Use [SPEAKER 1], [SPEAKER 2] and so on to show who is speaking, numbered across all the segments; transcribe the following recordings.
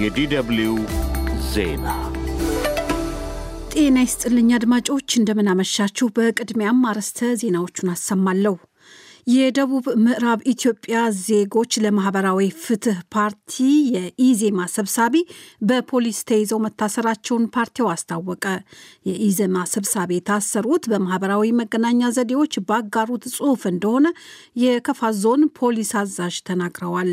[SPEAKER 1] የዲደብልዩ ዜና
[SPEAKER 2] ጤና ይስጥልኝ አድማጮች፣ እንደምናመሻችሁ። በቅድሚያም አርዕስተ ዜናዎቹን አሰማለሁ። የደቡብ ምዕራብ ኢትዮጵያ ዜጎች ለማህበራዊ ፍትህ ፓርቲ የኢዜማ ሰብሳቢ በፖሊስ ተይዘው መታሰራቸውን ፓርቲው አስታወቀ። የኢዜማ ሰብሳቢ የታሰሩት በማህበራዊ መገናኛ ዘዴዎች ባጋሩት ጽሑፍ እንደሆነ የከፋ ዞን ፖሊስ አዛዥ ተናግረዋል።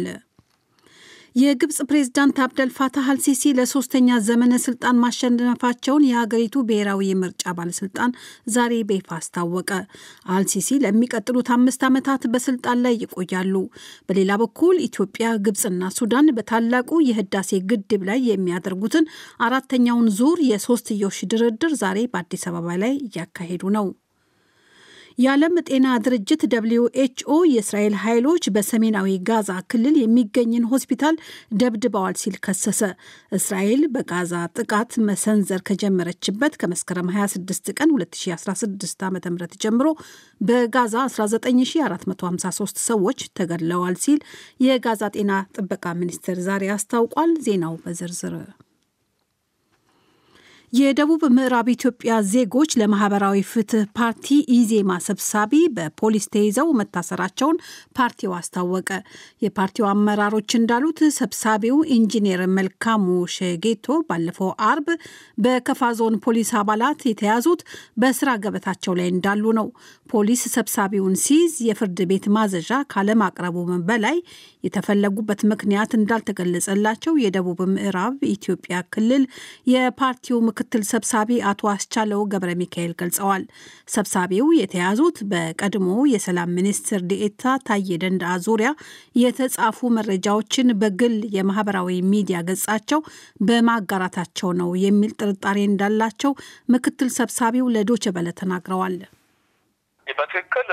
[SPEAKER 2] የግብፅ ፕሬዝዳንት አብደል ፋታህ አልሲሲ ለሶስተኛ ዘመነ ስልጣን ማሸነፋቸውን የሀገሪቱ ብሔራዊ የምርጫ ባለስልጣን ዛሬ በይፋ አስታወቀ። አልሲሲ ለሚቀጥሉት አምስት ዓመታት በስልጣን ላይ ይቆያሉ። በሌላ በኩል ኢትዮጵያ፣ ግብፅና ሱዳን በታላቁ የህዳሴ ግድብ ላይ የሚያደርጉትን አራተኛውን ዙር የሶስትዮሽ ድርድር ዛሬ በአዲስ አበባ ላይ እያካሄዱ ነው። የዓለም ጤና ድርጅት WHO የእስራኤል ኃይሎች በሰሜናዊ ጋዛ ክልል የሚገኝን ሆስፒታል ደብድበዋል ሲል ከሰሰ። እስራኤል በጋዛ ጥቃት መሰንዘር ከጀመረችበት ከመስከረም 26 ቀን 2016 ዓ ም ጀምሮ በጋዛ 19453 ሰዎች ተገድለዋል ሲል የጋዛ ጤና ጥበቃ ሚኒስቴር ዛሬ አስታውቋል። ዜናው በዝርዝር የደቡብ ምዕራብ ኢትዮጵያ ዜጎች ለማህበራዊ ፍትህ ፓርቲ ኢዜማ ሰብሳቢ በፖሊስ ተይዘው መታሰራቸውን ፓርቲው አስታወቀ። የፓርቲው አመራሮች እንዳሉት ሰብሳቢው ኢንጂነር መልካሙ ሸጌቶ ባለፈው አርብ በከፋ ዞን ፖሊስ አባላት የተያዙት በስራ ገበታቸው ላይ እንዳሉ ነው። ፖሊስ ሰብሳቢውን ሲይዝ የፍርድ ቤት ማዘዣ ካለማቅረቡ በላይ የተፈለጉበት ምክንያት እንዳልተገለጸላቸው የደቡብ ምዕራብ ኢትዮጵያ ክልል የፓርቲው ምክትል ሰብሳቢ አቶ አስቻለው ገብረ ሚካኤል ገልጸዋል። ሰብሳቢው የተያዙት በቀድሞ የሰላም ሚኒስትር ዴኤታ ታዬ ደንደአ ዙሪያ የተጻፉ መረጃዎችን በግል የማህበራዊ ሚዲያ ገጻቸው በማጋራታቸው ነው የሚል ጥርጣሬ እንዳላቸው ምክትል ሰብሳቢው ለዶቼ ቬለ ተናግረዋል።
[SPEAKER 3] በትክክል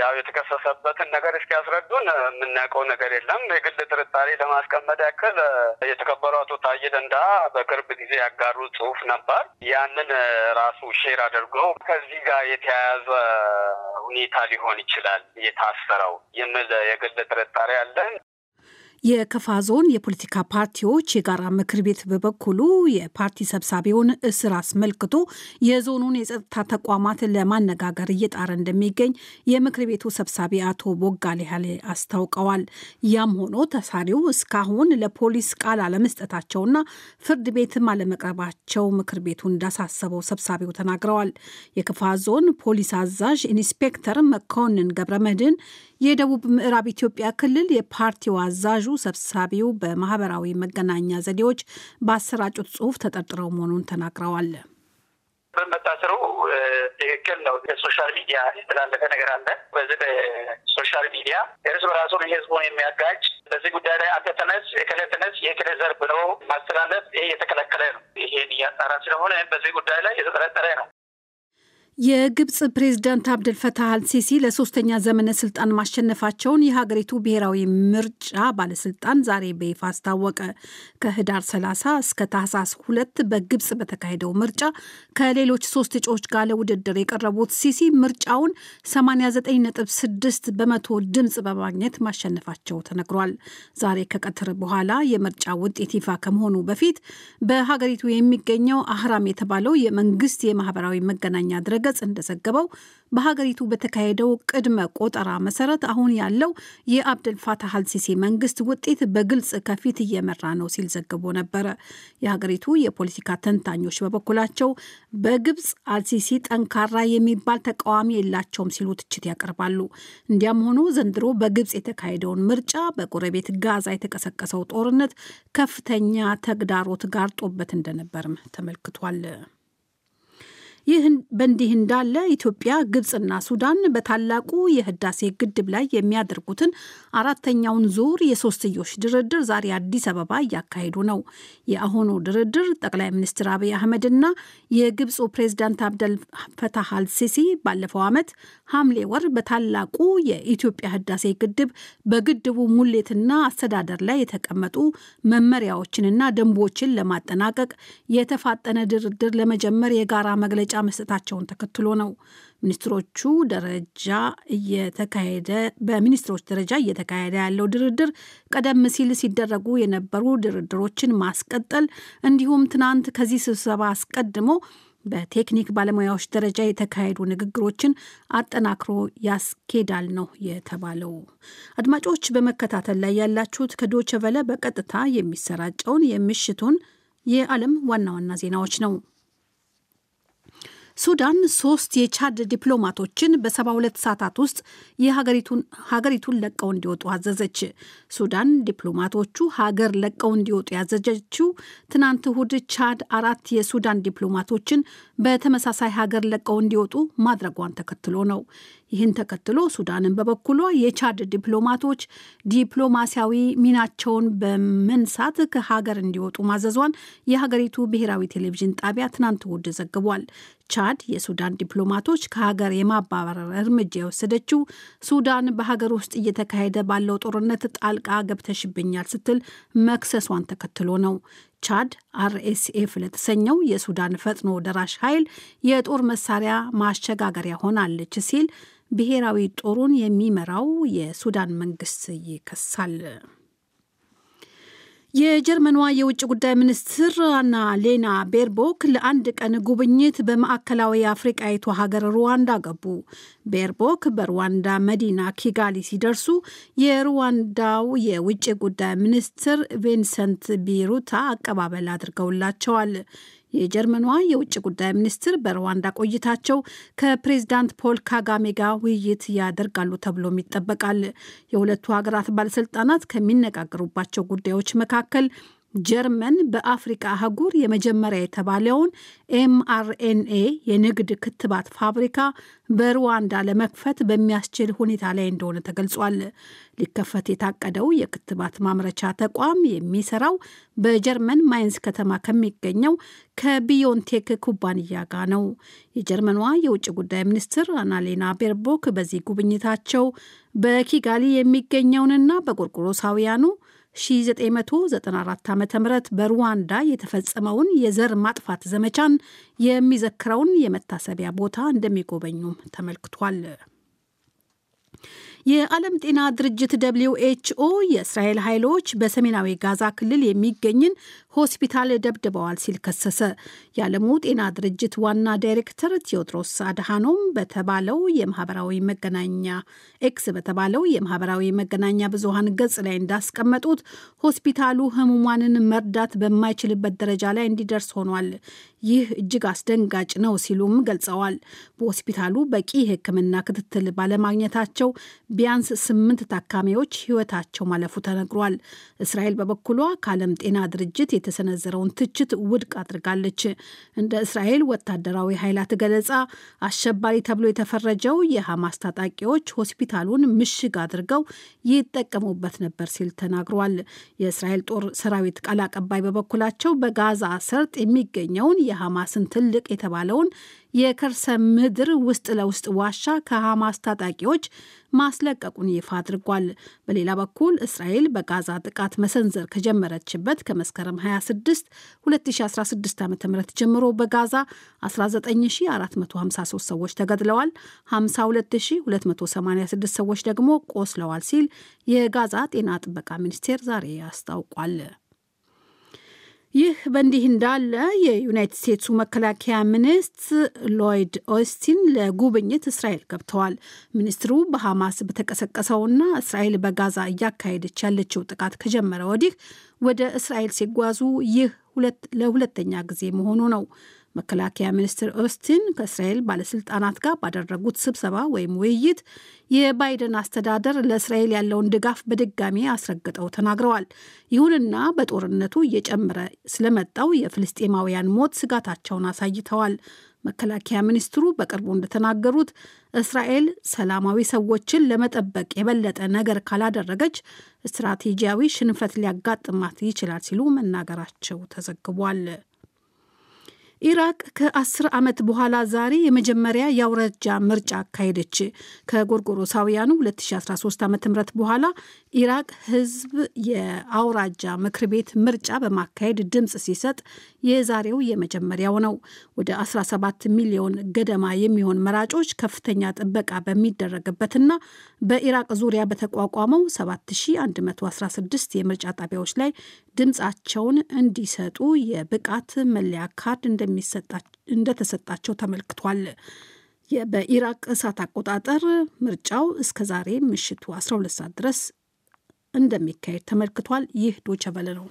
[SPEAKER 3] ያው የተከሰሰበትን ነገር እስኪያስረዱን የምናውቀው ነገር የለም። የግል ጥርጣሬ ለማስቀመጥ ያክል የተከበሩ አቶ ታዬ ደንደአ በቅርብ ጊዜ ያጋሩ ጽሑፍ ነበር። ያንን ራሱ share አድርገው ከዚህ ጋር የተያያዘ ሁኔታ ሊሆን ይችላል የታሰረው የሚል የግል ጥርጣሬ አለን።
[SPEAKER 2] የከፋ ዞን የፖለቲካ ፓርቲዎች የጋራ ምክር ቤት በበኩሉ የፓርቲ ሰብሳቢውን እስር አስመልክቶ የዞኑን የጸጥታ ተቋማት ለማነጋገር እየጣረ እንደሚገኝ የምክር ቤቱ ሰብሳቢ አቶ ቦጋሌ ሀሌ አስታውቀዋል። ያም ሆኖ ታሳሪው እስካሁን ለፖሊስ ቃል አለመስጠታቸውና ፍርድ ቤትም አለመቅረባቸው ምክር ቤቱ እንዳሳሰበው ሰብሳቢው ተናግረዋል። የከፋ ዞን ፖሊስ አዛዥ ኢንስፔክተር መኮንን ገብረ መድህን የደቡብ ምዕራብ ኢትዮጵያ ክልል የፓርቲው አዛዡ ሰብሳቢው በማህበራዊ መገናኛ ዘዴዎች በአሰራጩት ጽሑፍ ተጠርጥረው መሆኑን ተናግረዋል።
[SPEAKER 4] በመታሰሩ ትክክል ነው። የ social media የተላለፈ ነገር አለ። በዚህ በ social media እርስ በራሱ ህዝቡን የሚያጋጭ በዚህ ጉዳይ ላይ አንተ ተነስ፣ የከለ ተነስ፣ የከለ ዘር ብሎ ማስተላለፍ ይሄ የተከለከለ ነው። ይሄን እያጣራ ስለሆነ በዚህ ጉዳይ ላይ የተጠረጠረ ነው።
[SPEAKER 2] የግብፅ ፕሬዝዳንት አብደልፈታህ አልሲሲ ለሶስተኛ ዘመነ ስልጣን ማሸነፋቸውን የሀገሪቱ ብሔራዊ ምርጫ ባለስልጣን ዛሬ በይፋ አስታወቀ። ከህዳር 30 እስከ ታህሳስ ሁለት በግብፅ በተካሄደው ምርጫ ከሌሎች ሶስት እጩዎች ጋር ለውድድር የቀረቡት ሲሲ ምርጫውን 89.6 በመቶ ድምፅ በማግኘት ማሸነፋቸው ተነግሯል። ዛሬ ከቀትር በኋላ የምርጫ ውጤት ይፋ ከመሆኑ በፊት በሀገሪቱ የሚገኘው አህራም የተባለው የመንግስት የማህበራዊ መገናኛ ድረ ገጽ እንደዘገበው በሀገሪቱ በተካሄደው ቅድመ ቆጠራ መሰረት አሁን ያለው የአብደል ፋታህ አልሲሲ መንግስት ውጤት በግልጽ ከፊት እየመራ ነው ሲል ዘግቦ ነበረ። የሀገሪቱ የፖለቲካ ተንታኞች በበኩላቸው በግብፅ አልሲሲ ጠንካራ የሚባል ተቃዋሚ የላቸውም ሲሉ ትችት ያቀርባሉ። እንዲያም ሆኖ ዘንድሮ በግብፅ የተካሄደውን ምርጫ በጎረቤት ጋዛ የተቀሰቀሰው ጦርነት ከፍተኛ ተግዳሮት ጋርጦበት እንደነበርም ተመልክቷል። ይህ በእንዲህ እንዳለ ኢትዮጵያ፣ ግብፅና ሱዳን በታላቁ የህዳሴ ግድብ ላይ የሚያደርጉትን አራተኛውን ዙር የሶስትዮሽ ድርድር ዛሬ አዲስ አበባ እያካሄዱ ነው። የአሁኑ ድርድር ጠቅላይ ሚኒስትር አብይ አህመድና የግብፁ ፕሬዝዳንት አብደል ፈታህ አልሲሲ ባለፈው ዓመት ሐምሌ ወር በታላቁ የኢትዮጵያ ህዳሴ ግድብ በግድቡ ሙሌትና አስተዳደር ላይ የተቀመጡ መመሪያዎችንና ደንቦችን ለማጠናቀቅ የተፋጠነ ድርድር ለመጀመር የጋራ መግለጫ መስጠታቸውን ተከትሎ ነው። ሚኒስትሮቹ ደረጃ እየተካሄደ በሚኒስትሮች ደረጃ እየተካሄደ ያለው ድርድር ቀደም ሲል ሲደረጉ የነበሩ ድርድሮችን ማስቀጠል እንዲሁም ትናንት ከዚህ ስብሰባ አስቀድሞ በቴክኒክ ባለሙያዎች ደረጃ የተካሄዱ ንግግሮችን አጠናክሮ ያስኬዳል ነው የተባለው። አድማጮች በመከታተል ላይ ያላችሁት ከዶቸ በቀጥታ የሚሰራጨውን የምሽቱን የዓለም ዋና ዋና ዜናዎች ነው። ሱዳን ሶስት የቻድ ዲፕሎማቶችን በሰባ ሁለት ሰዓታት ውስጥ ሀገሪቱን ለቀው እንዲወጡ አዘዘች። ሱዳን ዲፕሎማቶቹ ሀገር ለቀው እንዲወጡ ያዘዘችው ትናንት እሁድ ቻድ አራት የሱዳን ዲፕሎማቶችን በተመሳሳይ ሀገር ለቀው እንዲወጡ ማድረጓን ተከትሎ ነው። ይህን ተከትሎ ሱዳን በበኩሏ የቻድ ዲፕሎማቶች ዲፕሎማሲያዊ ሚናቸውን በመንሳት ከሀገር እንዲወጡ ማዘዟን የሀገሪቱ ብሔራዊ ቴሌቪዥን ጣቢያ ትናንት እሁድ ዘግቧል። ቻድ የሱዳን ዲፕሎማቶች ከሀገር የማባረር እርምጃ የወሰደችው ሱዳን በሀገር ውስጥ እየተካሄደ ባለው ጦርነት ጣልቃ ገብተሽብኛል ስትል መክሰሷን ተከትሎ ነው። ቻድ RSF ለተሰኘው የሱዳን ፈጥኖ ደራሽ ኃይል የጦር መሳሪያ ማሸጋገሪያ ሆናለች ሲል ብሔራዊ ጦሩን የሚመራው የሱዳን መንግስት ይከሳል። የጀርመኗ የውጭ ጉዳይ ሚኒስትር አና ሌና ቤርቦክ ለአንድ ቀን ጉብኝት በማዕከላዊ አፍሪቃዊቷ ሀገር ሩዋንዳ ገቡ። ቤርቦክ በሩዋንዳ መዲና ኪጋሊ ሲደርሱ የሩዋንዳው የውጭ ጉዳይ ሚኒስትር ቪንሰንት ቢሩታ አቀባበል አድርገውላቸዋል። የጀርመኗ የውጭ ጉዳይ ሚኒስትር በሩዋንዳ ቆይታቸው ከፕሬዚዳንት ፖል ካጋሜ ጋር ውይይት ያደርጋሉ ተብሎም ይጠበቃል። የሁለቱ ሀገራት ባለስልጣናት ከሚነጋገሩባቸው ጉዳዮች መካከል ጀርመን በአፍሪቃ አህጉር የመጀመሪያ የተባለውን mRNA የንግድ ክትባት ፋብሪካ በሩዋንዳ ለመክፈት በሚያስችል ሁኔታ ላይ እንደሆነ ተገልጿል። ሊከፈት የታቀደው የክትባት ማምረቻ ተቋም የሚሰራው በጀርመን ማይንስ ከተማ ከሚገኘው ከቢዮንቴክ ኩባንያ ጋር ነው። የጀርመኗ የውጭ ጉዳይ ሚኒስትር አናሌና ቤርቦክ በዚህ ጉብኝታቸው በኪጋሊ የሚገኘውንና በጎርጎሮሳውያኑ 1994 ዓ ም በሩዋንዳ የተፈጸመውን የዘር ማጥፋት ዘመቻን የሚዘክረውን የመታሰቢያ ቦታ እንደሚጎበኙም ተመልክቷል። የዓለም ጤና ድርጅት WHO የእስራኤል ኃይሎች በሰሜናዊ ጋዛ ክልል የሚገኝን ሆስፒታል ደብድበዋል ሲል ከሰሰ። የዓለሙ ጤና ድርጅት ዋና ዳይሬክተር ቴዎድሮስ አድሃኖም በተባለው የማህበራዊ መገናኛ ኤክስ በተባለው የማህበራዊ መገናኛ ብዙሃን ገጽ ላይ እንዳስቀመጡት ሆስፒታሉ ህሙማንን መርዳት በማይችልበት ደረጃ ላይ እንዲደርስ ሆኗል። ይህ እጅግ አስደንጋጭ ነው ሲሉም ገልጸዋል። በሆስፒታሉ በቂ ሕክምና ክትትል ባለማግኘታቸው ቢያንስ ስምንት ታካሚዎች ህይወታቸው ማለፉ ተነግሯል። እስራኤል በበኩሏ ከዓለም ጤና ድርጅት የተሰነዘረውን ትችት ውድቅ አድርጋለች። እንደ እስራኤል ወታደራዊ ኃይላት ገለጻ አሸባሪ ተብሎ የተፈረጀው የሐማስ ታጣቂዎች ሆስፒታሉን ምሽግ አድርገው ይጠቀሙበት ነበር ሲል ተናግሯል። የእስራኤል ጦር ሰራዊት ቃል አቀባይ በበኩላቸው በጋዛ ሰርጥ የሚገኘውን የሐማስን ትልቅ የተባለውን የከርሰ ምድር ውስጥ ለውስጥ ዋሻ ከሐማስ ታጣቂዎች ማስለቀቁን ይፋ አድርጓል። በሌላ በኩል እስራኤል በጋዛ ጥቃት መሰንዘር ከጀመረችበት ከመስከረም 26 2016 ዓ ም ጀምሮ በጋዛ 19453 ሰዎች ተገድለዋል፣ 52286 ሰዎች ደግሞ ቆስለዋል ሲል የጋዛ ጤና ጥበቃ ሚኒስቴር ዛሬ አስታውቋል። ይህ በእንዲህ እንዳለ የዩናይትድ ስቴትሱ መከላከያ ሚኒስትር ሎይድ ኦስቲን ለጉብኝት እስራኤል ገብተዋል። ሚኒስትሩ በሐማስ በተቀሰቀሰውና እስራኤል በጋዛ እያካሄደች ያለችው ጥቃት ከጀመረ ወዲህ ወደ እስራኤል ሲጓዙ ይህ ለሁለተኛ ጊዜ መሆኑ ነው። መከላከያ ሚኒስትር ኦስቲን ከእስራኤል ባለስልጣናት ጋር ባደረጉት ስብሰባ ወይም ውይይት የባይደን አስተዳደር ለእስራኤል ያለውን ድጋፍ በድጋሚ አስረግጠው ተናግረዋል። ይሁንና በጦርነቱ እየጨመረ ስለመጣው የፍልስጤማውያን ሞት ስጋታቸውን አሳይተዋል። መከላከያ ሚኒስትሩ በቅርቡ እንደተናገሩት እስራኤል ሰላማዊ ሰዎችን ለመጠበቅ የበለጠ ነገር ካላደረገች ስትራቴጂያዊ ሽንፈት ሊያጋጥማት ይችላል ሲሉ መናገራቸው ተዘግቧል። ኢራቅ ከአስር ዓመት በኋላ ዛሬ የመጀመሪያ የአውራጃ ምርጫ አካሄደች። ከጎርጎሮሳውያኑ 2013 ዓ ም በኋላ ኢራቅ ህዝብ የአውራጃ ምክር ቤት ምርጫ በማካሄድ ድምፅ ሲሰጥ የዛሬው የመጀመሪያው ነው። ወደ 17 ሚሊዮን ገደማ የሚሆን መራጮች ከፍተኛ ጥበቃ በሚደረግበትና በኢራቅ ዙሪያ በተቋቋመው 7116 የምርጫ ጣቢያዎች ላይ ድምፃቸውን እንዲሰጡ የብቃት መለያ ካርድ እንደተሰጣቸው ተመልክቷል። በኢራቅ እሳት አቆጣጠር ምርጫው እስከ ዛሬ ምሽቱ 12 ሰዓት ድረስ እንደሚካሄድ ተመልክቷል። ይህ ዶቸበለ ነው።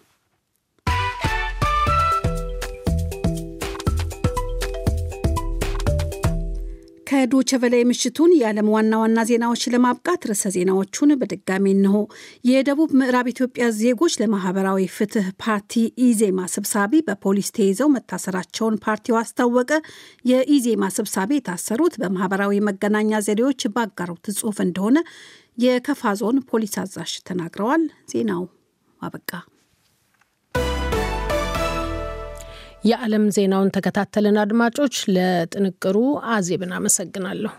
[SPEAKER 2] ከዶቸቨለ የምሽቱን የዓለም ዋና ዋና ዜናዎች ለማብቃት ርዕሰ ዜናዎቹን በድጋሚ እንሆ። የደቡብ ምዕራብ ኢትዮጵያ ዜጎች ለማህበራዊ ፍትህ ፓርቲ ኢዜማ ሰብሳቢ በፖሊስ ተይዘው መታሰራቸውን ፓርቲው አስታወቀ። የኢዜማ ሰብሳቢ የታሰሩት በማህበራዊ መገናኛ ዘዴዎች ባጋሩት ጽሑፍ እንደሆነ የከፋ ዞን ፖሊስ አዛዥ ተናግረዋል። ዜናው አበቃ።
[SPEAKER 5] የዓለም ዜናውን ተከታተልን። አድማጮች፣ ለጥንቅሩ አዜብን አመሰግናለሁ።